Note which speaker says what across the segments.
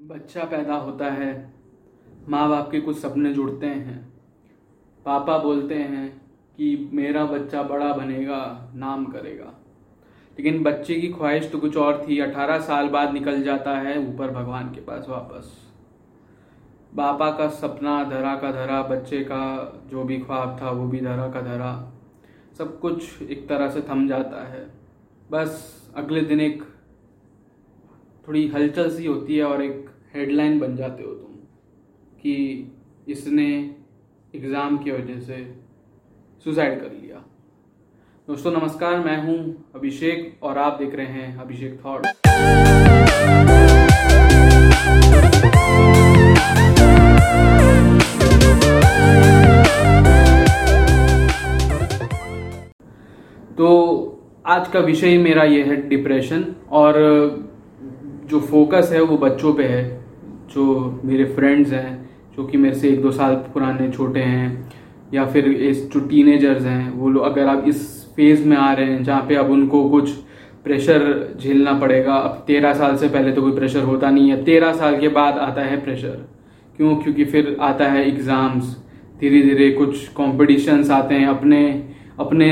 Speaker 1: बच्चा पैदा होता है माँ बाप के कुछ सपने जुड़ते हैं। पापा बोलते हैं कि मेरा बच्चा बड़ा बनेगा, नाम करेगा। लेकिन बच्चे की ख्वाहिश तो कुछ और थी। अठारह साल बाद निकल जाता है ऊपर भगवान के पास वापस। पापा का सपना धरा का धरा, बच्चे का जो भी ख्वाब था वो भी धरा का धरा। सब कुछ एक तरह से थम जाता है। बस अगले दिन एक थोड़ी हलचल सी होती है और एक हेडलाइन बन जाते हो तुम कि इसने एग्ज़ाम की वजह से सुसाइड कर लिया। दोस्तों, नमस्कार, मैं हूँ अभिषेक और आप देख रहे हैं अभिषेक थॉट तो आज का विषय मेरा ये है डिप्रेशन और जो फोकस है वो बच्चों पे है, जो मेरे फ्रेंड्स हैं, जो कि मेरे से एक दो साल पुराने छोटे हैं, या फिर इस जो टीनेजर्स हैं, वो लोग अगर आप इस फ़ेज़ में आ रहे हैं जहाँ पे अब उनको कुछ प्रेशर झेलना पड़ेगा, अब तेरह साल से पहले तो कोई प्रेशर होता नहीं है, तेरह साल के बाद आता है प्रेशर क्यों? क्योंकि फिर आता है एग्ज़ाम्स धीरे धीरे कुछ कॉम्पिटिशन्स आते हैं, अपने अपने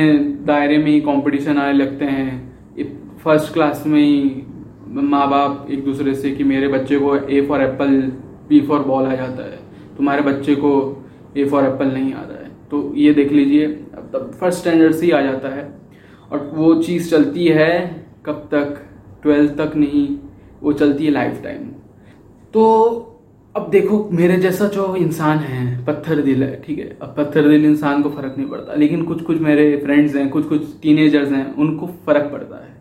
Speaker 1: दायरे में ही कॉम्पिटिशन आने लगते हैं। फ़र्स्ट क्लास में ही माँ बाप एक दूसरे से कि मेरे बच्चे को A for apple B for ball आ जाता है। तुम्हारे बच्चे को ए फॉर एप्पल नहीं आ रहा है। तो ये देख लीजिए, अब तब फ़र्स्ट स्टैंडर्ड से ही आ जाता है। और वो चीज़ चलती है कब तक? ट्वेल्थ तक नहीं, वो चलती है लाइफ टाइम तो अब देखो, मेरे जैसा जो इंसान है, पत्थर दिल है, ठीक है? अब पत्थर दिल इंसान को फ़र्क नहीं पड़ता, लेकिन कुछ कुछ मेरे फ्रेंड्स हैं कुछ कुछ टीनेजर्स हैं, उनको फ़र्क पड़ता है।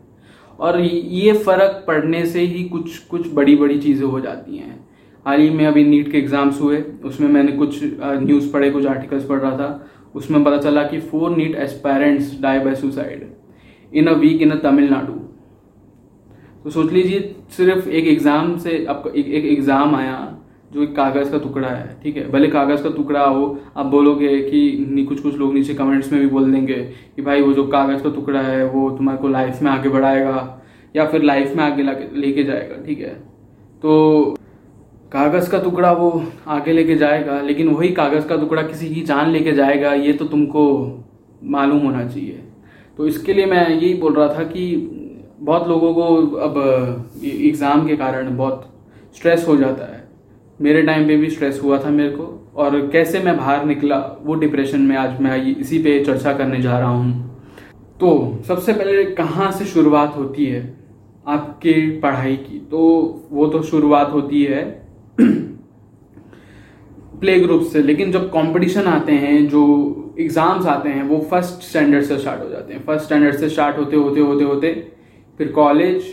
Speaker 1: और ये फ़र्क पड़ने से ही कुछ कुछ बड़ी बड़ी चीज़ें हो जाती हैं। हाल ही में अभी नीट के एग्ज़ाम्स हुए, उसमें मैंने कुछ न्यूज़ पढ़े, कुछ आर्टिकल्स पढ़ रहा था। उसमें पता चला कि four NEET aspirants die by suicide in a week in a Tamil Nadu तो सोच लीजिए, सिर्फ़ एक एग्ज़ाम से आपको, एक एक एग्ज़ाम आया जो एक कागज़ का टुकड़ा है, ठीक है? भले कागज़ का टुकड़ा हो, आप बोलोगे कि कुछ कुछ लोग नीचे कमेंट्स में भी बोल देंगे कि भाई वो जो कागज़ का टुकड़ा है, वो तुम्हारे को लाइफ में आगे बढ़ाएगा या फिर लाइफ में आगे लेके जाएगा, ठीक है? तो कागज़ का टुकड़ा वो आगे लेके जाएगा, लेकिन वही कागज़ का टुकड़ा किसी की जान लेके जाएगा, ये तो तुमको मालूम होना चाहिए। तो इसके लिए मैं यही बोल रहा था कि बहुत लोगों को अब एग्ज़ाम के कारण बहुत स्ट्रेस हो जाता है। मेरे टाइम पे भी स्ट्रेस हुआ था मेरे को। और कैसे मैं बाहर निकला, वो डिप्रेशन में आज मैं इसी पे चर्चा करने जा रहा हूँ। तो सबसे पहले कहाँ से शुरुआत होती है आपके पढ़ाई की? तो वो तो शुरुआत होती है प्ले ग्रुप से। लेकिन जब कंपटीशन आते हैं, जो एग्ज़ाम्स आते हैं, वो फ़र्स्ट स्टैंडर्ड से स्टार्ट हो जाते हैं। फ़र्स्ट स्टैंडर्ड से स्टार्ट होते होते होते होते, फिर कॉलेज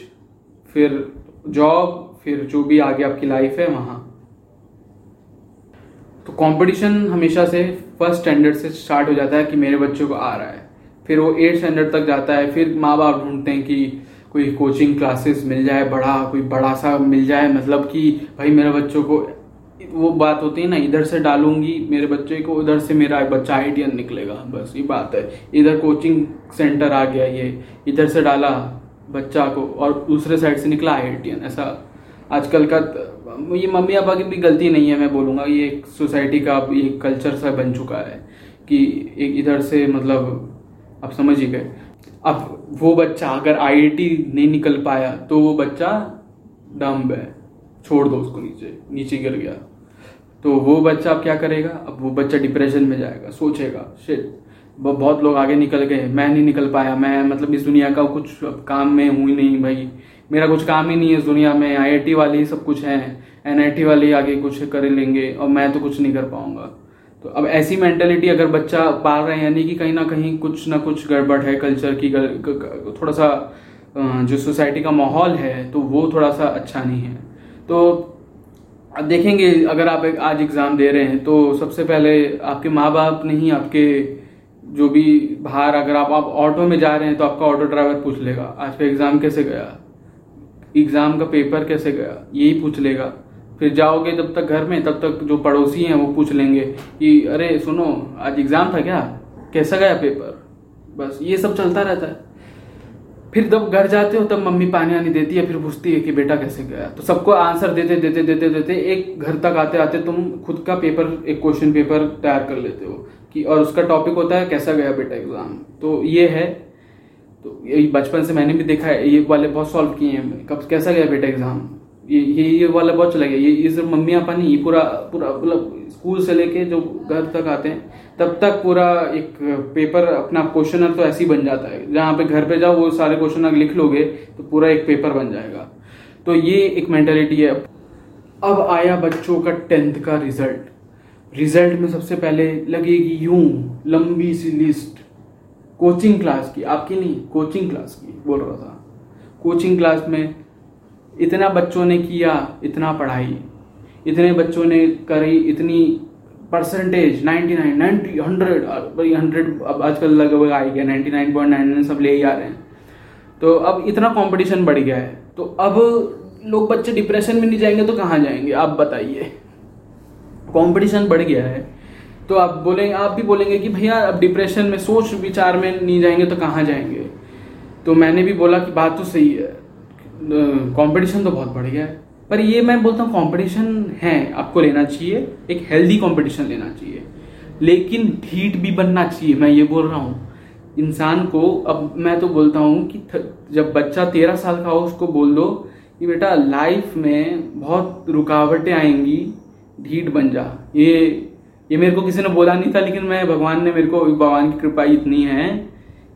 Speaker 1: फिर जॉब फिर जो भी आगे आपकी लाइफ है, वहाँ। तो कंपटीशन हमेशा से फ़र्स्ट स्टैंडर्ड से स्टार्ट हो जाता है कि मेरे बच्चे को आ रहा है। फिर वो एट स्टैंडर्ड तक जाता है, फिर माँ बाप ढूंढते हैं कि कोई कोचिंग क्लासेस मिल जाए, बड़ा, कोई बड़ा सा मिल जाए मतलब कि भाई मेरे बच्चों को, वो बात होती है ना, इधर से डालूँगी मेरे बच्चे को, उधर से मेरा बच्चा आईआईटीएन निकलेगा, बस ये बात है। इधर कोचिंग सेंटर आ गया ये, इधर से डाला बच्चा को, और दूसरे साइड से निकला आईआईटीएन ऐसा। आजकल का ये मम्मी पापा की भी गलती नहीं है, मैं बोलूँगा ये एक सोसाइटी का ये कल्चर सा बन चुका है कि एक इधर से मतलब आप समझ ही गए। अब वो बच्चा अगर आईआईटी नहीं निकल पाया तो वो बच्चा डम्ब है। छोड़ दो उसको नीचे नीचे गिर गया। तो वो बच्चा अब क्या करेगा? अब वो बच्चा डिप्रेशन में जाएगा, सोचेगा शिट बहुत लोग आगे निकल गए, मैं नहीं निकल पाया, मैं मतलब इस दुनिया का कुछ काम में हूँ ही नहीं भाई। मेरा कुछ काम ही नहीं है इस दुनिया में आईआईटी वाले ही सब कुछ हैं। एनआईटी वाले आगे कुछ कर लेंगे और मैं तो कुछ नहीं कर पाऊँगा। तो अब ऐसी मेंटेलिटी अगर बच्चा पाल रहे हैं, यानी कि कहीं ना कहीं कुछ ना कुछ गड़बड़ है कल्चर की थोड़ा सा जो सोसाइटी का माहौल है तो वो थोड़ा सा अच्छा नहीं है। तो अब देखेंगे, अगर आप आज एग्ज़ाम दे रहे हैं तो सबसे पहले आपके माँ बाप नहीं, आपके जो भी बाहर, अगर आप आप ऑटो में जा रहे हैं तो आपका ऑटो ड्राइवर पूछ लेगा, आज का एग्ज़ाम कैसे गया? एग्ज़ाम का पेपर कैसे गया? यही पूछ लेगा। फिर जाओगे जब तक घर में, तब तक जो पड़ोसी हैं वो पूछ लेंगे कि, अरे, सुनो, आज एग्ज़ाम था क्या? कैसा गया पेपर बस, ये सब चलता रहता है। फिर जब घर जाते हो, तब मम्मी पानी आनी देती है, फिर पूछती है कि, बेटा, कैसे गया? तो सबको आंसर देते देते देते देते, एक घर तक आते आते तुम खुद का पेपर एक क्वेश्चन पेपर तैयार कर लेते हो कि, और उसका टॉपिक होता है, कैसा गया बेटा एग्ज़ाम तो ये है। तो ये बचपन से मैंने भी देखा है, ये वाले बहुत सॉल्व किए हैं। कब, कैसा गया बेटा एग्ज़ाम ये ये ये वाला बहुत चला गया। ये ये सिर्फ़ मम्मी पापा नहीं ये पूरा पूरा मतलब स्कूल से लेके जो घर तक आते हैं, तब तक पूरा एक पेपर अपना क्वेश्चनर तो ऐसे ही बन जाता है। जहाँ पे घर पे जाओ, वो सारे क्वेश्चन लिख लोगे तो पूरा एक पेपर बन जाएगा। तो ये एक मेंटेलिटी है। अब आया बच्चों का टेंथ का रिज़ल्ट रिज़ल्ट में सबसे पहले लगेगी यूँ, लंबी सी लिस्ट कोचिंग क्लास की, आपकी नहीं कोचिंग क्लास की, बोल रहा था। कोचिंग क्लास में इतना बच्चों ने किया, इतना पढ़ाई। इतने बच्चों ने करी, इतनी परसेंटेज 99 90 100 भाई 100 अब आजकल लगभग आ गया 99.99 सब ले ही आ रहे हैं। तो अब इतना कंपटीशन बढ़ गया है। तो अब लोग बच्चे डिप्रेशन में नहीं जाएँगे तो कहाँ जाएँगे? आप बताइए। कंपटीशन बढ़ गया है। तो आप बोलेंगे आप भी बोलेंगे कि भैया, अब डिप्रेशन में सोच विचार में नहीं जाएँगे तो कहाँ जाएँगे? तो मैंने भी बोला कि बात तो सही है। कंपटीशन तो बहुत बढ़ गया है। पर ये मैं बोलता हूँ कंपटीशन है, आपको लेना चाहिए, एक हेल्दी कंपटीशन लेना चाहिए। लेकिन ढीठ भी बनना चाहिए, मैं ये बोल रहा हूँ। इंसान को, अब मैं तो बोलता हूँ कि जब बच्चा तेरह साल का हो, उसको बोल दो कि बेटा लाइफ में बहुत रुकावटें आएँगी ढीठ बन जा। ये ये मेरे को किसी ने बोला नहीं था, लेकिन मैं, भगवान ने मेरे को, भगवान की कृपा इतनी है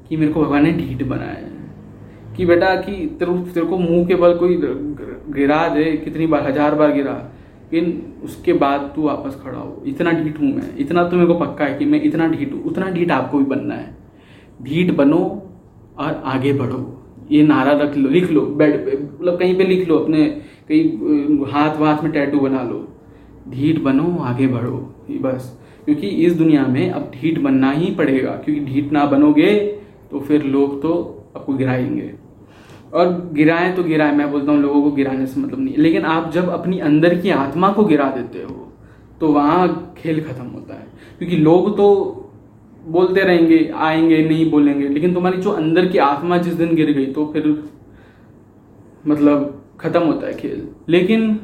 Speaker 1: कि मेरे को भगवान ने ढीठ बनाया है। कि बेटा कि तेरे तेरे को मुँह के बल कोई गिरा दे, कितनी बार, हज़ार बार गिरा। लेकिन उसके बाद तू वापस खड़ा हो। इतना ढीठ हूँ मैं। इतना तो मेरे को पक्का है कि मैं इतना ढीठ हूँ। उतना ढीठ आपको भी बनना है। ढीठ बनो और आगे बढ़ो। ये नारा रख लो, लिख लो बेड पे मतलब कहीं पे लिख लो अपने, कहीं हाथ वाथ में टैटू बना लो। ढीठ बनो, आगे बढ़ो। बस। क्योंकि इस दुनिया में अब ढीठ बनना ही पड़ेगा। क्योंकि ढीठ ना बनोगे तो फिर लोग तो आपको गिराएँगे। और गिराएँ तो गिराएँ, मैं बोलता हूँ लोगों को गिराने से मतलब नहीं। लेकिन आप जब अपनी अंदर की आत्मा को गिरा देते हो तो वहाँ खेल खत्म होता है। क्योंकि लोग तो बोलते रहेंगे, आएँगे, नहीं बोलेंगे, लेकिन तुम्हारी जो अंदर की आत्मा जिस दिन गिर गई तो फिर मतलब खत्म होता है खेल। लेकिन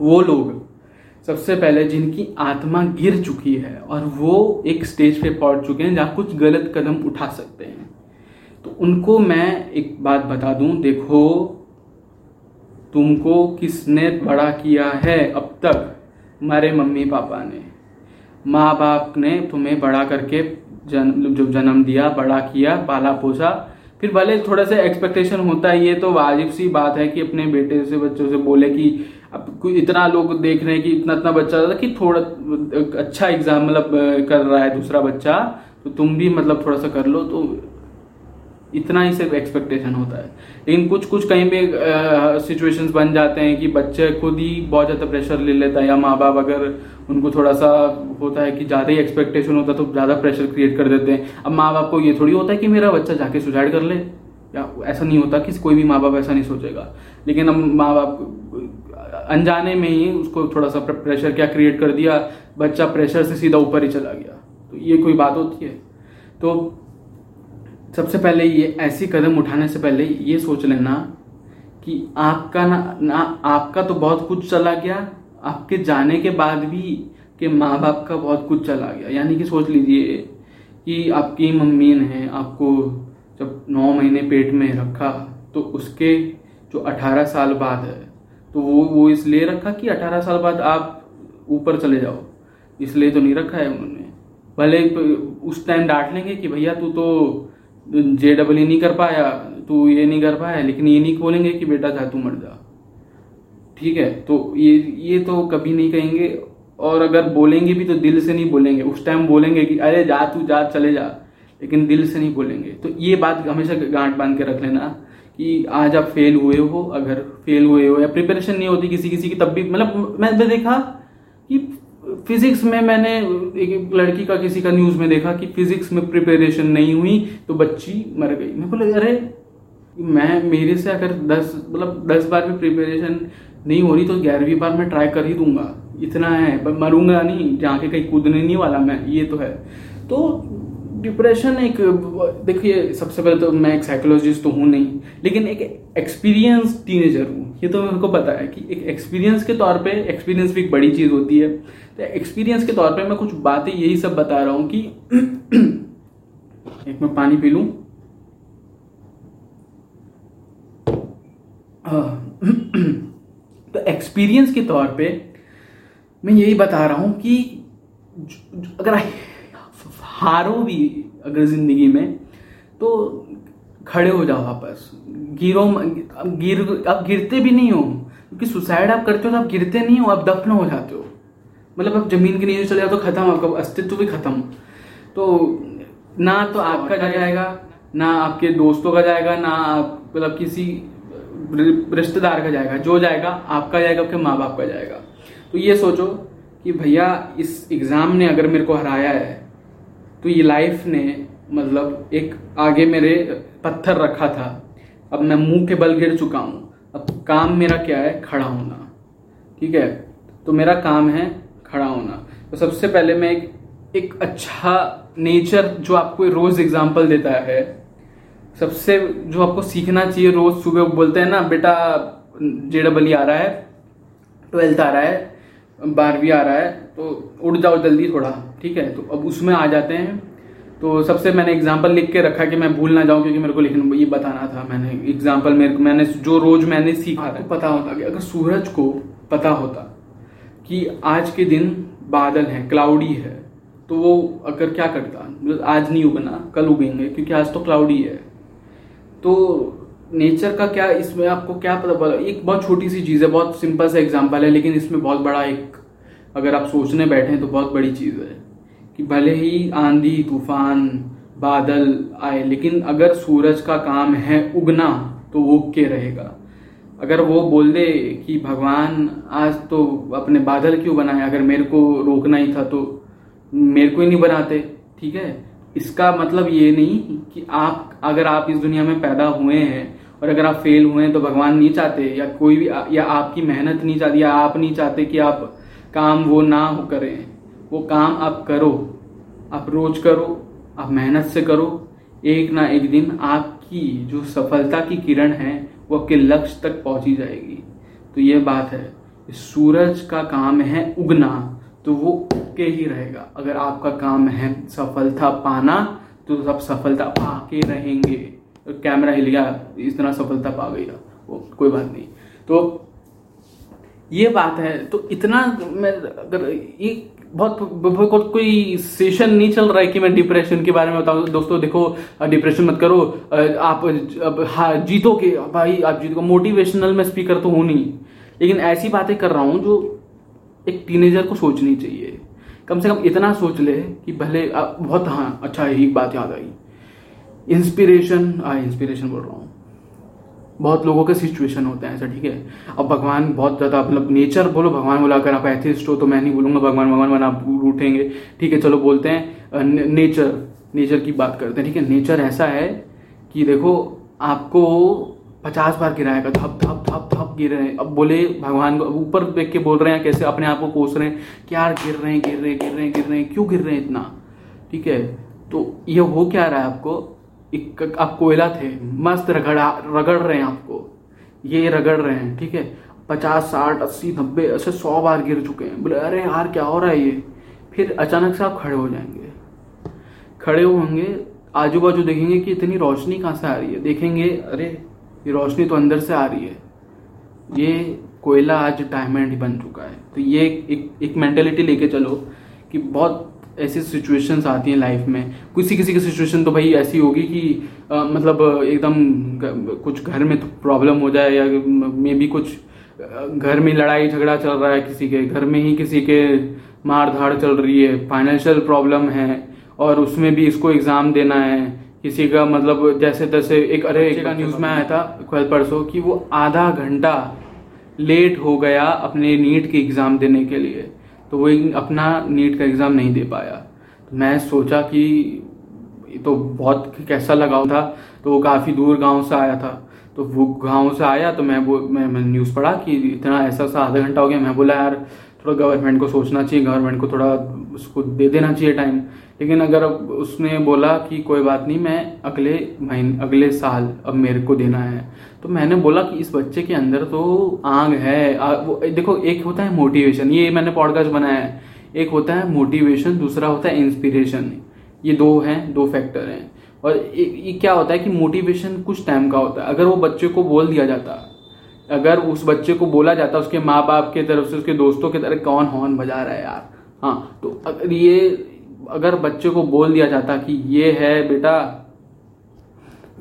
Speaker 1: वो लोग सबसे पहले जिनकी आत्मा गिर चुकी है, और वो एक स्टेज पे पहुँच चुके हैं जहाँ कुछ गलत कदम उठा सकते हैं। तो उनको मैं एक बात बता दूँ, देखो, तुमको किसने बड़ा किया है अब तक? हमारे मम्मी पापा ने। माँ बाप ने तुम्हें बड़ा करके जन्म जो जन्म दिया, बड़ा किया, पाला पोसा। फिर भले थोड़ा सा एक्सपेक्टेशन होता ही है तो वाजिब सी बात है कि अपने बेटे से, बच्चों से बोले कि अब इतना लोग देख रहे हैं कि इतना इतना बच्चा था कि थोड़ा अच्छा एग्ज़ाम मतलब कर रहा है दूसरा बच्चा तो तुम भी मतलब थोड़ा सा कर लो तो इतना ही सिर्फ़ एक्सपेक्टेशन होता है। लेकिन कुछ कुछ कहीं पे सिचुएशंस बन जाते हैं कि बच्चे खुद ही बहुत ज़्यादा प्रेशर ले लेता है या माँ बाप अगर उनको थोड़ा सा होता है कि ज़्यादा ही एक्सपेक्टेशन होता है तो ज़्यादा प्रेशर क्रिएट कर देते हैं। अब माँ बाप को ये थोड़ी होता है कि मेरा बच्चा जाके सुसाइड कर ले। या ऐसा नहीं होता कि कोई भी माँ बाप ऐसा नहीं सोचेगा। लेकिन अब माँ बाप अनजाने में ही उसको थोड़ा सा प्रेशर क्या क्रिएट कर दिया, बच्चा प्रेशर से सीधा ऊपर ही चला गया। तो ये कोई बात होती है। तो सबसे पहले ये ऐसी कदम उठाने से पहले ये सोच लेना कि आपका ना, ना आपका तो बहुत कुछ चला गया आपके जाने के बाद भी के माँ बाप का बहुत कुछ चला गया। यानी कि सोच लीजिए कि आपकी मम्मी ने आपको जब नौ महीने पेट में रखा तो उसके जो अठारह साल बाद है तो वो वो इसलिए रखा कि अठारह साल बाद आप ऊपर चले जाओ। इसलिए तो नहीं रखा है उन्होंने। भले उस टाइम डांट लेंगे कि भैया तू तो जे डबल ई नहीं कर पाया, तू ये नहीं कर पाया, लेकिन ये नहीं बोलेंगे कि बेटा जा, तू मर जा। ठीक है? तो ये ये तो कभी नहीं कहेंगे, और अगर बोलेंगे भी तो दिल से नहीं बोलेंगे। उस टाइम बोलेंगे कि, अरे जा तू, जा, चले जा। लेकिन दिल से नहीं बोलेंगे। तो ये बात हमेशा गांठ बाँध के रख लेना कि आज आप फेल हुए हो, अगर फेल हुए हो, या प्रिपरेशन नहीं होती किसी किसी की, तब भी मतलब मैंने देखा फिजिक्स में मैंने एक लड़की का किसी का न्यूज़ में देखा कि फिजिक्स में प्रिपरेशन नहीं हुई तो बच्ची मर गई। मैं बोला अरे, मैं, मेरे से अगर दस मतलब दस बार भी प्रिपरेशन नहीं हो रही तो ग्यारहवीं बार मैं ट्राई कर ही दूँगा। इतना है पर मरूँगा नहीं, जाके कहीं कूदने नहीं वाला मैं, ये तो है। तो डिप्रेशन एक, देखिए, सबसे पहले तो मैं एक साइकोलॉजिस्ट तो हूँ नहीं, लेकिन एक एक्सपीरियंस टीनेजर हूँ। ये तो मेरे को पता है कि एक एक्सपीरियंस के तौर पे एक्सपीरियंस भी एक बड़ी चीज़ होती है। तो एक्सपीरियंस के तौर पे मैं कुछ बातें यही सब बता रहा हूँ कि एक मैं पानी पी लूँ। तो एक्सपीरियंस के तौर पे मैं यही बता रहा हूँ कि अगर हारो भी अगर ज़िंदगी में तो खड़े हो जाओ वापस। गिरो अब गिर अब गिरते भी नहीं हो। क्योंकि सुसाइड आप करते हो तो आप गिरते नहीं हो आप दफन हो जाते हो। मतलब आप ज़मीन के नीचे चले जाओ तो खत्म आपका अस्तित्व भी खत्म। तो ना तो आपका जाएगा ना आपके दोस्तों का जाएगा ना आप मतलब किसी रिश्तेदार का जाएगा। जो जाएगा आपका जाएगा आपके माँ बाप का जाएगा। तो ये सोचो कि भैया इस एग्ज़ाम ने अगर मेरे को हराया है तो ये लाइफ ने मतलब एक आगे मेरे पत्थर रखा था। अब मैं मुँह के बल गिर चुका हूँ। अब काम मेरा क्या है? खड़ा होना। ठीक है? तो मेरा काम है खड़ा होना। तो सबसे पहले मैं एक एक अच्छा नेचर जो आपको रोज एग्ज़ाम्पल देता है, सबसे जो आपको सीखना चाहिए रोज सुबह बोलते हैं ना, बेटा जे डबल आ रहा है ट्वेल्थ आ रहा है, बारहवीं आ रहा है तो उठ जाओ जल्दी थोड़ा। ठीक है? तो अब उसमें आ जाते हैं। तो सबसे मैंने एग्ज़ाम्पल लिख के रखा कि मैं भूल ना जाऊँ क्योंकि मेरे को लिखना ये बताना था मैंने एग्ज़ाम्पल मेरे को मैंने जो रोज मैंने सीखा था। पता होता कि अगर सूरज को पता होता कि आज के दिन बादल है क्लाउडी है तो वो अगर क्या करता? आज नहीं उगना, कल उगेंगे, क्योंकि आज तो क्लाउडी है। तो नेचर का क्या इसमें आपको क्या पता पड़ा? एक बहुत छोटी सी चीज़ है, बहुत सिंपल सा एग्ज़ाम्पल है, लेकिन इसमें बहुत बड़ा एक अगर आप सोचने बैठे तो बहुत बड़ी चीज़ है। कि भले ही आंधी, तूफ़ान, बादल आए, लेकिन अगर सूरज का काम है उगना तो वो के रहेगा? अगर वो बोल दे कि भगवान, आज तो अपने बादल क्यों बनाए? अगर मेरे को रोकना ही था तो मेरे को ही नहीं बनाते, ठीक है? इसका मतलब ये नहीं कि आप, अगर आप इस दुनिया में पैदा हुए हैं, और अगर आप फेल हुए हैं तो भगवान नहीं चाहते, या कोई भी, या आपकी मेहनत नहीं चाहती, या आप नहीं चाहते कि आप काम वो ना करें। वो काम आप करो, आप रोज करो, आप मेहनत से करो, एक ना एक दिन आपकी जो सफलता की किरण है, वो आपके लक्ष्य तक पहुँची जाएगी। तो ये बात है सूरज का काम है उगना तो वो के ही रहेगा। अगर आपका काम है सफलता पाना तो सब सफलता पाके रहेंगे। तो कैमरा हिल गया इस तरह सफलता पा गई वो कोई बात नहीं। तो ये बात है तो इतना मैं अगर ये बहुत, बहुत कोई सेशन नहीं चल रहा है कि मैं डिप्रेशन के बारे में बताऊँ। दोस्तों देखो डिप्रेशन मत करो। आप हाँ जीतोगे भाई आप जीतो मोटिवेशनल में स्पीकर तो हूँ नहीं। लेकिन ऐसी बातें कर रहा हूँ जो एक टीनेजर को सोचनी चाहिए। कम से कम इतना सोच ले कि भले बहुत हाँ अच्छा एक बात याद आई। इंस्पिरेशन हाँ इंस्पिरेशन बोल रहा हूँ। बहुत लोगों के सिचुएशन होते हैं ऐसा, ठीक है? अब भगवान बहुत ज़्यादा मतलब नेचर बोलो, भगवान बोला अगर आप एथिस्ट हो तो मैं नहीं बोलूँगा, भगवान भगवान बना उठेंगे। ठीक है, चलो बोलते हैं नेचर नेचर की बात करते हैं, ठीक है? नेचर ऐसा है कि देखो, आपको पचास बार गिराएगा धप धप धप धप गिर रहे हैं। अब बोले भगवान को ऊपर देख के बोल रहे हैं, कैसे अपने आप को कोस रहे हैं क्या गिर रहे हैं, गिर रहे हैं, गिर रहे हैं, गिर रहे हैं, क्यों गिर रहे हैं इतना? ठीक है? तो ये हो क्या रहा है आपको? एक आप कोयला थे, मस्त रगड़ा, रगड़ रहे हैं आपको। ये रगड़ रहे हैं, ठीक है? पचास, साठ, अस्सी, नब्बे, ऐसे सौ बार गिर चुके हैं। बोले, अरे यार, क्या हो रहा है ये? फिर अचानक से आप खड़े हो जाएँगे। खड़े होंगे आजू बाजू देखेंगे कि इतनी रोशनी कहाँ से आ रही है। देखेंगे, अरे, ये रोशनी तो अंदर से आ रही है। ये कोयला आज डायमंड बन चुका है। तो ये एक एक मेंटेलिटी लेके चलो कि बहुत ऐसी सिचुएशंस आती हैं लाइफ में। किसी किसी की सिचुएशन तो भाई ऐसी होगी कि आ, मतलब एकदम कुछ घर में तो प्रॉब्लम हो जाए या मे भी कुछ घर में लड़ाई झगड़ा चल रहा है किसी के घर में ही किसी के मार धाड़ चल रही है फाइनेंशियल प्रॉब्लम है और उसमें भी इसको एग्ज़ाम देना है। किसी का मतलब जैसे तैसे एक अरे एक न्यूज़ में आया था कल परसों कि वो आधा घंटा लेट हो गया अपने नीट के एग्ज़ाम देने के लिए। तो वो अपना नीट का एग्ज़ाम नहीं दे पाया। तो मैं सोचा कि तो बहुत कैसा लगा था तो वो काफ़ी दूर गाँव से आया था। तो वो गाँव से आया तो मैं वो मैं, मैं न्यूज़ पढ़ा कि इतना ऐसा सा आधा घंटा हो गया। मैं बोला यार थोड़ा गवर्नमेंट को सोचना चाहिए गवर्नमेंट को थोड़ा उसको दे देना चाहिए टाइम लेकिन अगर उसने बोला कि कोई बात नहीं मैं अगले महीने अगले साल अब मेरे को देना है। तो मैंने बोला कि इस बच्चे के अंदर तो आग है। आ, वो, देखो एक होता है मोटिवेशन ये मैंने पॉडकास्ट बनाया है। एक होता है मोटिवेशन दूसरा होता है इंस्पिरेशन ये दो हैं दो फैक्टर हैं। और ये क्या होता है कि मोटिवेशन कुछ टाइम का होता है। अगर वो बच्चे को बोल दिया जाता अगर उस बच्चे को बोला जाता उसके माँ बाप के तरफ़ से उसके दोस्तों के तरफ़ कौन हॉर्न बजा रहा है यार? हाँ तो अगर ये अगर बच्चे को बोल दिया जाता कि ये है बेटा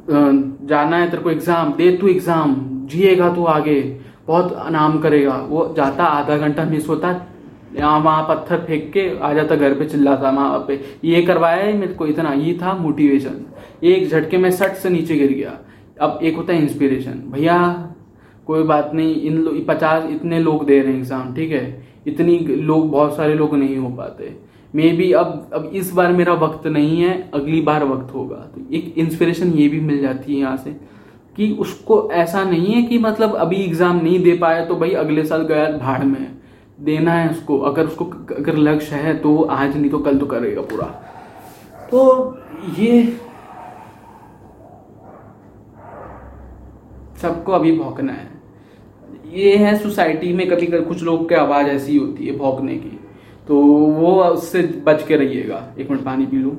Speaker 1: जाना है तेरे को एग्ज़ाम दे तू एग्ज़ाम जिएगा तू आगे, बहुत नाम करेगा। वो जाता, आधा घंटा मिस होता, यहाँ वहाँ पत्थर फेंक के आ जाता, घर पे चिल्लाता बाप पे, ये करवाया मेरे को, इतना, ये था मोटिवेशन एक झटके में सट से नीचे गिर गया। अब एक होता है इंस्पिरेशन भैया, कोई बात नहीं, इन पचास, इतने लोग दे रहे हैं एग्ज़ाम ठीक है? इतनी लोग, बहुत सारे लोग नहीं हो पाते। मे बी अब अब इस बार मेरा वक्त नहीं है, अगली बार वक्त होगा। तो एक इंस्पिरेशन ये भी मिल जाती है यहाँ से कि उसको ऐसा नहीं है कि मतलब अभी एग्ज़ाम नहीं दे पाया तो भाई अगले साल गया भाड़ में देना है उसको। अगर उसको अगर लक्ष्य है तो आज नहीं तो कल तो करेगा पूरा। तो ये सबको अभी भौंकना है। ये है सोसाइटी में कभी कुछ लोग की आवाज़ ऐसी होती है भौंकने की। तो वो उससे बच के रहिएगा। एक मिनट पानी पी लू।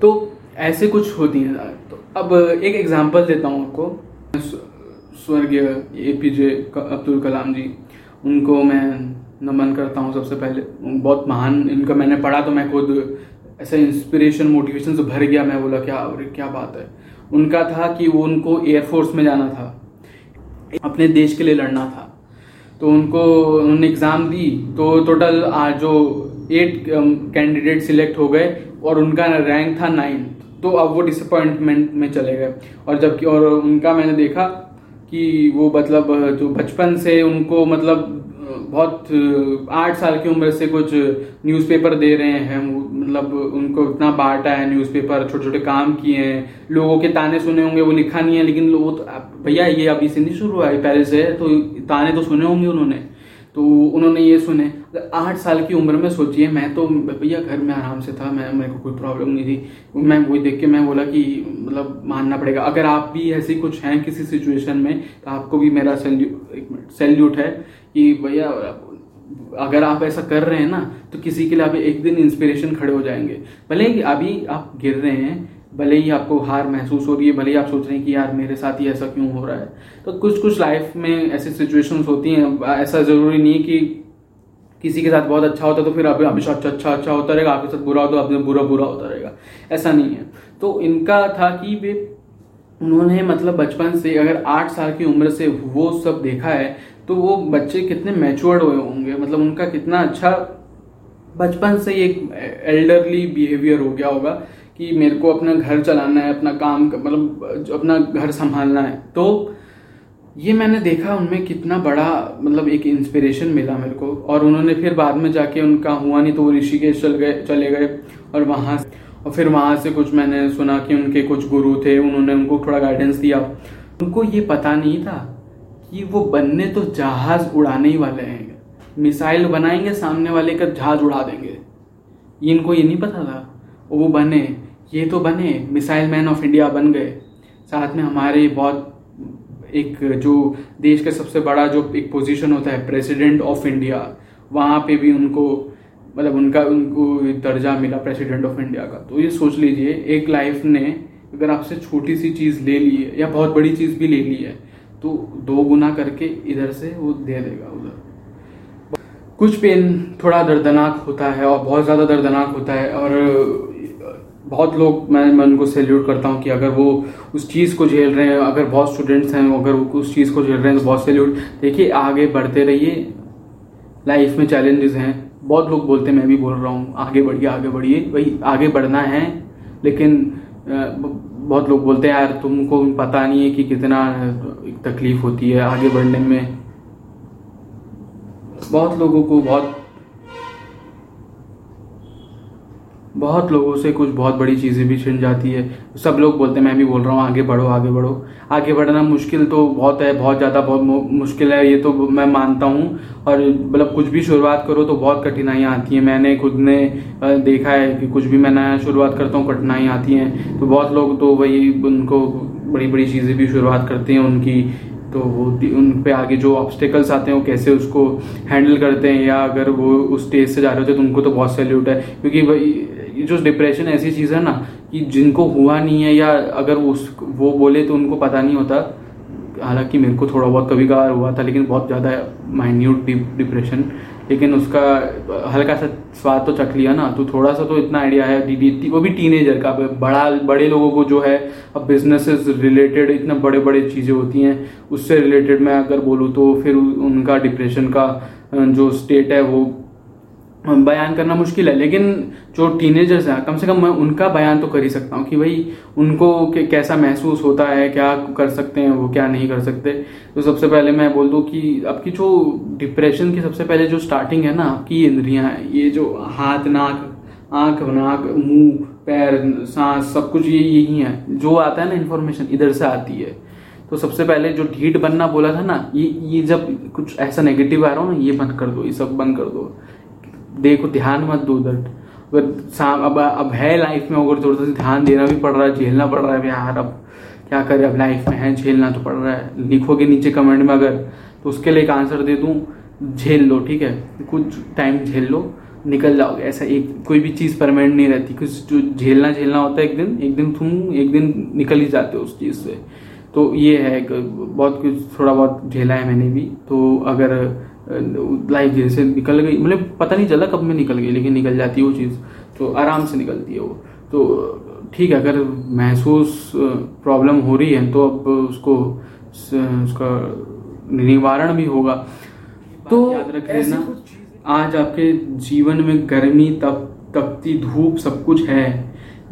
Speaker 1: तो ऐसे कुछ होती हैं। तो अब एक एग्जांपल देता हूँ आपको। स्वर्गीय ए पी जे अब्दुल कलाम जी, उनको मैं नमन करता हूँ सबसे पहले। बहुत महान, इनका मैंने पढ़ा तो मैं खुद ऐसा इंस्पिरेशन मोटिवेशन से भर गया। मैं बोला, क्या क्या बात है? उनका था कि वो उनको एयरफोर्स में जाना था। अपने देश के लिए लड़ना था। तो उनको, उन्होंने एग्ज़ाम दी तो टोटल जो एट कैंडिडेट सिलेक्ट हो गए और उनका रैंक था नाइन तो अब वो डिसअपॉइंटमेंट में चले गए। और जबकि, और उनका मैंने देखा कि वो मतलब जो बचपन से उनको मतलब बहुत आठ साल की उम्र से कुछ न्यूज़पेपर दे रहे हैं। मतलब उनको इतना बांटा है न्यूज़पेपर छोटे छोटे काम किए हैं। लोगों के ताने सुने होंगे, वो लिखा नहीं है, लेकिन लोग तो भैया ये अभी से नहीं शुरू हुआ है, पहले से तो ताने तो सुने होंगे उन्होंने। तो उन्होंने ये सुने। आठ साल की उम्र में सोचिए, मैं तो भैया घर में आराम से था, मैं, मेरे को कोई प्रॉब्लम नहीं थी। मैं वही देख के मैं बोला कि मतलब मानना पड़ेगा। अगर आप भी ऐसे कुछ हैं किसी सिचुएशन में तो आपको भी मेरा सैल्यूट सैल्यूट है। कि भैया, अगर आप ऐसा कर रहे हैं ना तो किसी के लिए आप एक दिन इंस्पिरेशन खड़े हो जाएँगे। भले ही अभी आप गिर रहे हैं, भले ही आपको हार महसूस हो रही है, भले ही आप सोच रहे हैं कि यार, मेरे साथ ही ऐसा क्यों हो रहा है। तो कुछ कुछ लाइफ में ऐसी सिचुएशंस होती हैं। ऐसा ज़रूरी नहीं है कि किसी के साथ बहुत अच्छा होता है तो फिर आप हमेशा अच्छा अच्छा अच्छा होता रहेगा, आपके साथ बुरा होता तो बुरा बुरा होता रहेगा। ऐसा नहीं है। तो इनका था कि वे, उन्होंने मतलब बचपन से, अगर आठ साल की उम्र से वो सब देखा है तो वो बच्चे कितने मैच्योर्ड हुए होंगे? मतलब उनका कितना अच्छा बचपन से ही एक एल्डरली बिहेवियर हो गया होगा कि मेरे को अपना घर चलाना है, अपना काम मतलब अपना घर संभालना है। तो ये मैंने देखा, उनमें कितना बड़ा मतलब एक इंस्पिरेशन मिला मेरे को। और उन्होंने फिर बाद में जाके उनका हुआ नहीं तो वो ऋषिकेश चल गए, चले गए और वहाँ और फिर वहाँ से कुछ मैंने सुना कि उनके कुछ गुरु थे, उन्होंने उनको थोड़ा गाइडेंस दिया। उनको ये पता नहीं था कि वो बनने तो जहाज़ उड़ाने ही वाले हैं। मिसाइल बनाएँगे, सामने वाले का जहाज़ उड़ा देंगे। इनको ये नहीं पता था? वो बने। ये तो बने। मिसाइल मैन ऑफ़ इंडिया बन गए। साथ में हमारे बहुत एक जो देश का सबसे बड़ा जो एक पोजीशन होता है प्रेसिडेंट ऑफ़ इंडिया वहाँ पे भी उनको मतलब उनका, उनको दर्जा मिला प्रेसिडेंट ऑफ़ इंडिया का। तो ये सोच लीजिए, एक लाइफ ने अगर आपसे छोटी सी चीज़ ले ली है, या बहुत बड़ी चीज़ भी ले ली है तो दो गुना करके इधर से वो दे देगा उधर। कुछ पेन थोड़ा दर्दनाक होता है और बहुत ज़्यादा दर्दनाक होता है और बहुत लोग मैं मैं उनको सैल्यूट करता हूँ कि अगर वो उस चीज़ को झेल रहे हैं, अगर बहुत स्टूडेंट्स हैं, अगर वो उस चीज़ को झेल रहे हैं तो बहुत सैल्यूट देखिए, आगे बढ़ते रहिए। लाइफ में चैलेंजेस हैं। बहुत लोग बोलते हैं, मैं भी बोल रहा हूँ, आगे बढ़िए आगे बढ़िए। भाई, आगे बढ़ना है, लेकिन बहुत लोग बोलते हैं, यार, तुमको पता नहीं है कि कितना तकलीफ़ होती है आगे बढ़ने में. बहुत लोगों को बहुत बहुत लोगों से कुछ बहुत बड़ी चीज़ें भी छिन जाती है। सब लोग बोलते हैं, मैं भी बोल रहा हूँ, आगे बढ़ो आगे बढ़ो। आगे बढ़ना मुश्किल तो बहुत है, बहुत ज़्यादा बहुत मुश्किल है, ये तो मैं मानता हूँ। और मतलब कुछ भी शुरुआत करो तो बहुत कठिनाइयाँ आती हैं। मैंने खुद ने देखा है कि कुछ भी मैं नया शुरुआत करता हूँ कठिनाई आती हैं। तो बहुत लोग तो वही उनको बड़ी बड़ी चीज़ें भी शुरुआत करते हैं उनकी। तो वो उन पे आगे जो ऑब्स्टिकल्स आते हैं, वो कैसे उसको हैंडल करते हैं? या अगर वो उस स्टेज से जा रहे होते हैं तो उनको तो बहुत सैल्यूट है। क्योंकि वही जो डिप्रेशन ऐसी चीज़ है ना, कि जिनको हुआ नहीं है या अगर उस, वो बोले तो उनको पता नहीं होता। हालाँकि मेरे को थोड़ा बहुत कभी कभार हुआ था, लेकिन बहुत ज़्यादा माइन्यूट डिप्रेशन लेकिन उसका हल्का सा स्वाद तो चख लिया ना तो थोड़ा सा तो इतना आइडिया है। दीदी वो भी टीनेजर का बड़ा, बड़े लोगों को जो है, अब बिज़नेस रिलेटेड इतना बड़े बड़े चीज़ें होती हैं, उससे रिलेटेड मैं अगर बोलूँ तो फिर उनका डिप्रेशन का जो स्टेट है वो बयान करना मुश्किल है, लेकिन जो टीनेजर्स हैं, कम से कम मैं उनका बयान तो कर ही सकता हूँ कि भाई, उनको कैसा महसूस होता है, क्या कर सकते हैं, वो क्या नहीं कर सकते। तो सबसे पहले मैं बोल दूँ कि आपकी जो डिप्रेशन की सबसे पहले जो स्टार्टिंग है ना आपकी इंद्रियाँ हैं, ये जो हाथ, नाक, आँख, नाक, मुँह, पैर, सांस, सब कुछ ये यही है, जो आता है ना इन्फॉर्मेशन इधर से आती है। तो सबसे पहले जो ढीठ बनना बोला था ना, ये ये जब कुछ ऐसा नेगेटिव आ रहा हो ना, ये बंद कर दो, ये सब बंद कर दो। देखो, ध्यान मत दो उधर। अगर शाम अब अब है लाइफ में, अगर थोड़ा सा ध्यान देना भी पड़ रहा है, झेलना पड़ रहा है यार, अब क्या करें, अब लाइफ में है, झेलना तो पड़ रहा है। लिखोगे नीचे कमेंट में अगर तो उसके लिए एक आंसर दे दूँ, झेल लो, ठीक है? कुछ टाइम झेल लो, निकल जाओगे। ऐसा एक, कोई भी चीज़ परमानेंट नहीं रहती। कुछ जो झेलना झेलना होता है, एक दिन एक दिन तुम एक दिन निकल ही जाते हो उस चीज़ से। तो ये है बहुत कुछ थोड़ा बहुत झेला है मैंने भी। तो अगर लाइफ जैसे निकल गई मतलब पता नहीं चला कब में निकल गई लेकिन निकल जाती है वो चीज़। तो आराम से निकलती है वो। तो ठीक है अगर महसूस प्रॉब्लम हो रही है तो अब उसको उसका निवारण भी होगा। तो याद रखें ना आज आपके जीवन में गर्मी तप तपती धूप सब कुछ है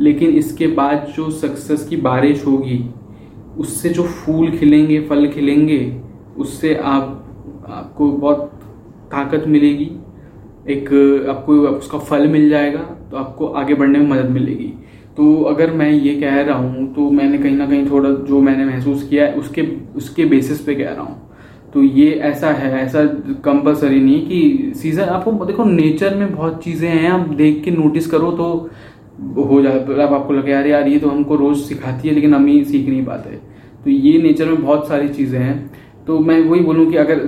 Speaker 1: लेकिन इसके बाद जो सक्सेस की बारिश होगी उससे जो फूल खिलेंगे, फल खिलेंगे, उससे आप, आपको बहुत ताकत मिलेगी। एक, आपको, उसका फल मिल जाएगा तो आपको आगे बढ़ने में मदद मिलेगी। तो अगर मैं ये कह रहा हूँ तो मैंने कहीं ना कहीं थोड़ा जो मैंने महसूस किया है, उसके उसके बेसिस पे कह रहा हूँ। तो ये ऐसा है, ऐसा कंपलसरी नहीं कि सीज़न आपको देखो नेचर में बहुत चीज़ें हैं, आप देख के नोटिस करो तो हो जाए अब आपको लगे यार यार, ये तो हमको रोज सिखाती है, लेकिन हम ही सीख नहीं पाते। तो ये नेचर में बहुत सारी चीज़ें हैं। तो मैं वही बोलूँ कि अगर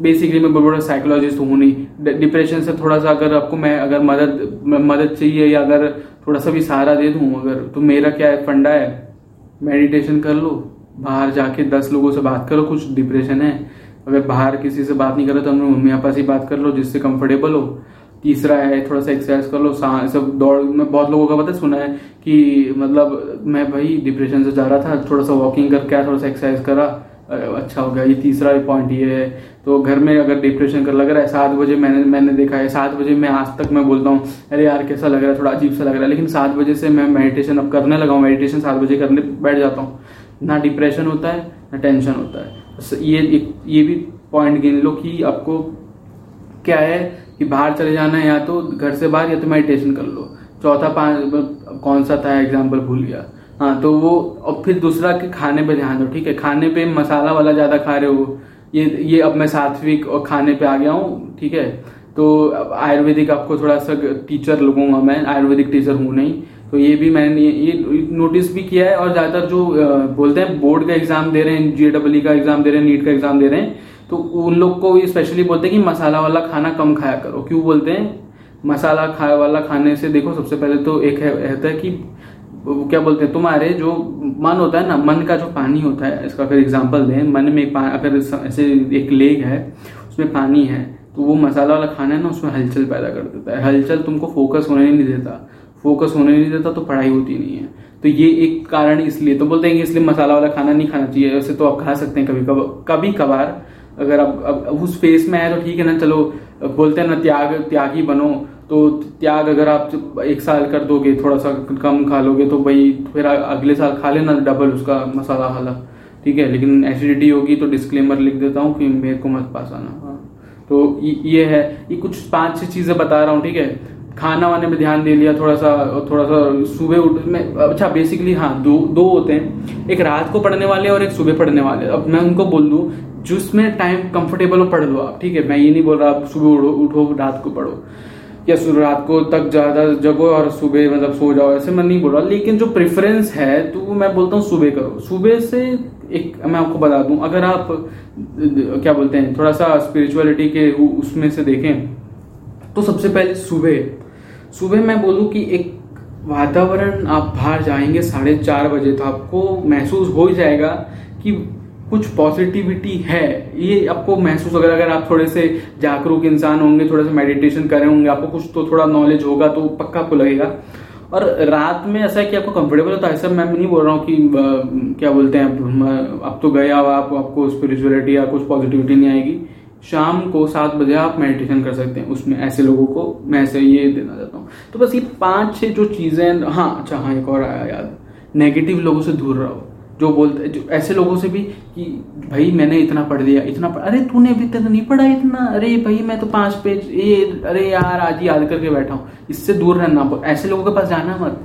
Speaker 1: बेसिकली मैं बड़ा साइकोलॉजिस्ट हूँ, नहीं डिप्रेशन से थोड़ा सा अगर आपको मैं, अगर मदद मदद चाहिए या अगर थोड़ा सा भी सहारा दे दूँ, अगर तो मेरा क्या है, फंडा है। मेडिटेशन कर लो। बाहर जाके दस लोगों से बात करो, कुछ डिप्रेशन है। अगर बाहर किसी से बात नहीं करो तो अपने मम्मी पापा से बात कर लो, जिससे कंफर्टेबल हो। तीसरा है, थोड़ा सा एक्सरसाइज कर लो सब दौड़ में बहुत लोगों का पता सुना है कि मतलब मैं भाई डिप्रेशन से जा रहा था, थोड़ा सा वॉकिंग करके आया, थोड़ा सा एक्सरसाइज करा अच्छा हो गया। ये तीसरा पॉइंट ये है। तो घर में अगर डिप्रेशन कर लग रहा है, सात बजे मैंने मैंने देखा है, सात बजे मैं आज तक मैं बोलता हूँ, अरे यार, कैसा लग रहा है? थोड़ा अजीब सा लग रहा है। लेकिन सात बजे से मैं मेडिटेशन अब करने लगा हूँ मेडिटेशन सात बजे करने बैठ जाता हूँ। ना डिप्रेशन होता है, ना टेंशन होता है। ये ये भी पॉइंट गिन लो कि आपको क्या है कि बाहर चले जाना है या तो घर से बाहर या तो मेडिटेशन कर लो। चौथा पाँच, कौन सा था एग्ज़ाम्पल भूल गया। हाँ तो वो और फिर दूसरा कि खाने पे ध्यान दो, ठीक है? खाने पे मसाला वाला ज़्यादा खा रहे हो। ये ये अब मैं सात्विक और खाने पे आ गया हूँ, ठीक है? तो आयुर्वेदिक आपको थोड़ा सा टीचर लगूँगा मैं, आयुर्वेदिक टीचर हूँ नहीं तो ये भी मैंने, ये नोटिस भी किया है और ज़्यादातर जो बोलते हैं बोर्ड का एग्ज़ाम दे रहे हैं जे का एग्ज़ाम दे रहे हैं नीट का एग्ज़ाम दे रहे हैं तो उन लोग को स्पेशली बोलते हैं कि मसाला वाला खाना कम खाया करो। क्यों बोलते हैं? मसाला खाया वाला खाने से देखो, सबसे पहले तो एक है, रहता है कि वो क्या बोलते हैं, तुम्हारे जो मन होता है ना, मन का जो पानी होता है, इसका अगर एग्ज़ाम्पल दें, मन में अगर ऐसे एक लेग है, उसमें पानी है तो वो मसाला वाला खाना है ना, उसमें हलचल पैदा कर देता है। हलचल तुमको फोकस होने नहीं देता। फोकस होने नहीं देता तो पढ़ाई होती नहीं है। तो ये एक कारण इसलिए तो बोलते हैं कि इसलिए मसाला वाला खाना नहीं खाना चाहिए। वैसे तो आप खा सकते हैं कभी कभी कभी कभार अगर आप अब उस फेस में आए तो ठीक है ना चलो बोलते हैं ना त्याग त्यागी बनो तो त्याग अगर आप एक साल कर दोगे थोड़ा सा कम खा लोगे तो भाई फिर अगले साल खा लेना डबल उसका मसाला वाला ठीक है? लेकिन एसिडिटी होगी तो डिस्क्लेमर लिख देता हूँ कि मेरे को मत पास आना। हाँ। तो ये है ये कुछ पाँच छह चीज़ें बता रहा हूँ ठीक है? खाना वाने में ध्यान दे लिया थोड़ा सा थोड़ा सा सुबह उठ में अच्छा बेसिकली हाँ दो दो होते हैं। एक रात को पढ़ने वाले और एक सुबह पढ़ने वाले। अब मैं उनको बोल दूँ जिसमें टाइम कंफर्टेबल हो पढ़ लो आप, ठीक है? मैं ये नहीं बोल रहा आप सुबह उठो उठो, रात को पढ़ो, या रात को तक ज़्यादा जगो और सुबह मतलब सो जाओ, ऐसे मैं नहीं बोल रहा। लेकिन जो प्रेफरेंस है तो वो मैं बोलता हूँ सुबह करो। सुबह से एक, मैं आपको बता दूँ, अगर आप, क्या बोलते हैं, थोड़ा सा स्पिरिचुअलिटी के उसमें से देखें तो सबसे पहले सुबह। सुबह मैं बोलूँ कि एक वातावरण आप बाहर जाएँगे साढ़े चार बजे तो आपको महसूस हो ही जाएगा कि कुछ पॉजिटिविटी है ये आपको महसूस अगर अगर आप थोड़े से जागरूक इंसान होंगे थोड़ा सा मेडिटेशन करे होंगे आपको कुछ तो थोड़ा नॉलेज होगा तो पक्का आपको लगेगा। और रात में ऐसा है कि आपको कंफर्टेबल होता है? ऐसा मैं नहीं बोल रहा हूँ कि क्या बोलते हैं अब तो गया हुआ आप, आपको स्पिरिचुअलिटी या कुछ पॉजिटिविटी नहीं आएगी। शाम को सात बजे आप मेडिटेशन कर सकते हैं उसमें ऐसे लोगों को मैं ऐसे ये देना चाहता हूँ। तो बस ये पाँच छह जो चीज़ें हाँ अच्छा हाँ एक और आया याद। नेगेटिव लोगों से दूर रहो। जो बोलते जो ऐसे लोगों से भी कि, भाई, मैंने इतना पढ़ लिया, इतना पढ़ अरे, तूने अभी तक नहीं पढ़ा इतना? अरे, भाई, मैं तो पाँच पेज, ये, अरे, यार, आज ही याद करके बैठा हूँ। इससे दूर रहना ऐसे लोगों के पास जाना मत।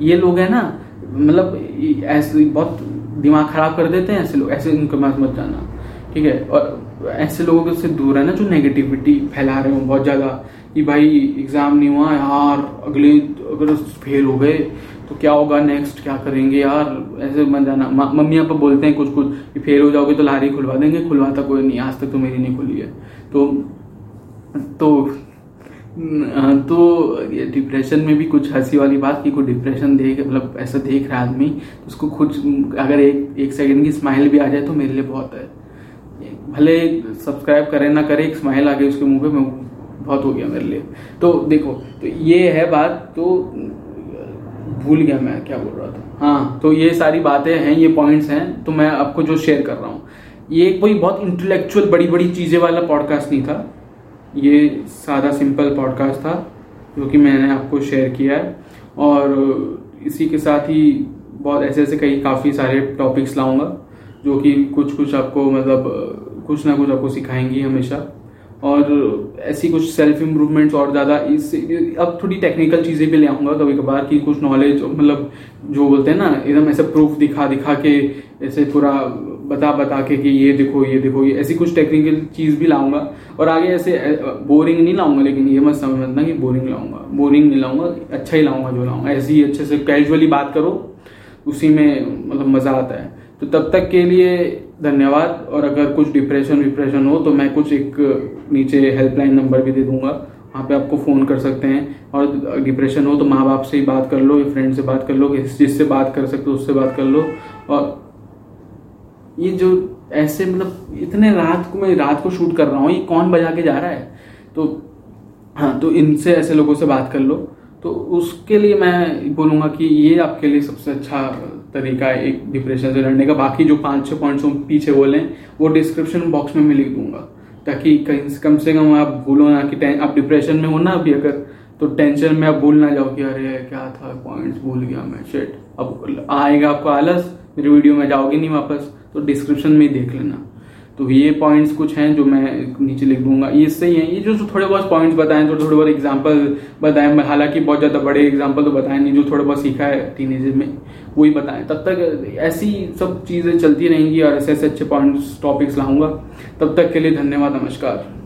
Speaker 1: ये लोग है ना मतलब ऐसे बहुत दिमाग खराब कर देते हैं ऐसे लोग, ऐसे उनके पास मत जाना। ठीक है? और ऐसे लोगों से दूर है ना जो नेगेटिविटी फैला रहे हो बहुत ज़्यादा। कि भाई एग्ज़ाम नहीं हुआ यार, अगले, अगर फेल हो गए तो क्या होगा नेक्स्ट क्या करेंगे यार? ऐसे मत जाना। मम्मी पापा बोलते हैं कुछ कुछ कि फेल हो जाओगे तो लारी खुलवा देंगे, खुलवाता कोई नहीं, आज तक तो मेरी नहीं खुली है। तो तो तो ये डिप्रेशन में भी कुछ हँसी वाली बात कि कोई डिप्रेशन देख मतलब ऐसा देख रहा आदमी तो उसको खुद, अगर एक एक सेकंड की स्माइल भी आ जाए तो मेरे लिए बहुत है। भले सब्सक्राइब करे ना करे, एक स्माइल आ गई उसके मुँह पे, मैं बहुत हो गया मेरे लिए। तो देखो तो ये है बात तो भूल गया मैं क्या बोल रहा था। हाँ तो ये सारी बातें हैं, ये पॉइंट्स हैं तो मैं आपको जो शेयर कर रहा हूँ। ये कोई बहुत इंटेलेक्चुअल बड़ी बड़ी चीज़ें वाला पॉडकास्ट नहीं था। ये सादा सिंपल पॉडकास्ट था, जो कि मैंने आपको शेयर किया है। और इसी के साथ ही बहुत ऐसे ऐसे कई काफ़ी सारे टॉपिक्स लाऊँगा, जो कि कुछ कुछ आपको मतलब कुछ ना कुछ आपको सिखाएँगी हमेशा। और ऐसी कुछ सेल्फ इम्प्रूवमेंट्स और ज़्यादा इस, अब थोड़ी टेक्निकल चीज़ें भी ले आऊँगा कभी कभार की कुछ नॉलेज मतलब जो बोलते हैं ना, एकदम ऐसे प्रूफ दिखा दिखा के, ऐसे पूरा बता बता के कि ये देखो ये देखो, ये ऐसी कुछ टेक्निकल चीज़ भी लाऊँगा। और आगे ऐसे बोरिंग नहीं लाऊँगा, लेकिन ये मत समझना कि बोरिंग लाऊँगा। बोरिंग नहीं लाऊँगा अच्छा ही लाऊँगा जो लाऊँगा। ऐसे ही अच्छे से कैजुअली बात करो, उसी में मतलब मज़ा आता है। तो तब तक के लिए धन्यवाद। और अगर कुछ डिप्रेशन विप्रेशन हो तो मैं कुछ एक नीचे हेल्पलाइन नंबर भी दे दूँगा। वहाँ पे आपको फ़ोन कर सकते हैं। और डिप्रेशन हो तो माँ बाप से ही बात कर लो या फ्रेंड से बात कर लो जिससे बात कर सकते हो, उससे बात कर लो। और ये जो ऐसे मतलब इतने रात को मैं रात को शूट कर रहा हूँ, ये कौन बजा के जा रहा है? तो हाँ तो इनसे ऐसे लोगों से बात कर लो। तो उसके लिए मैं बोलूँगा कि ये आपके लिए सबसे अच्छा तरीका है एक डिप्रेशन से लड़ने का। बाकी जो पाँच छह पॉइंट्स पीछे बोले वो डिस्क्रिप्शन बॉक्स में मैं लिख दूँगा। ताकि कहीं कम से कम आप भूलो ना कि आप डिप्रेशन में हो ना अभी अगर तो टेंशन में आप भूल ना जाओ कि अरे, क्या था? पॉइंट्स भूल गया मैं शेट अब आएगा आपको आलस, मेरी वीडियो में जाओगे नहीं वापस तो डिस्क्रिप्शन में ही देख लेना। तो ये पॉइंट्स कुछ हैं जो मैं नीचे लिख दूँगा। ये सही है ये जो थोड़े बहुत पॉइंट्स बताएँ, जो थोड़े बहुत एग्ज़ाम्पल बताएँ हालाँकि बहुत ज़्यादा बड़े एग्ज़ाम्पल तो बताएँ नहीं, जो थोड़ा बहुत सीखा है टीनेजर में, वही बताएँ। तब तक ऐसी सब चीज़ें चलती रहेंगी और ऐसे ऐसे अच्छे पॉइंट्स टॉपिक्स लाऊँगा। तब तक के लिए धन्यवाद, नमस्कार।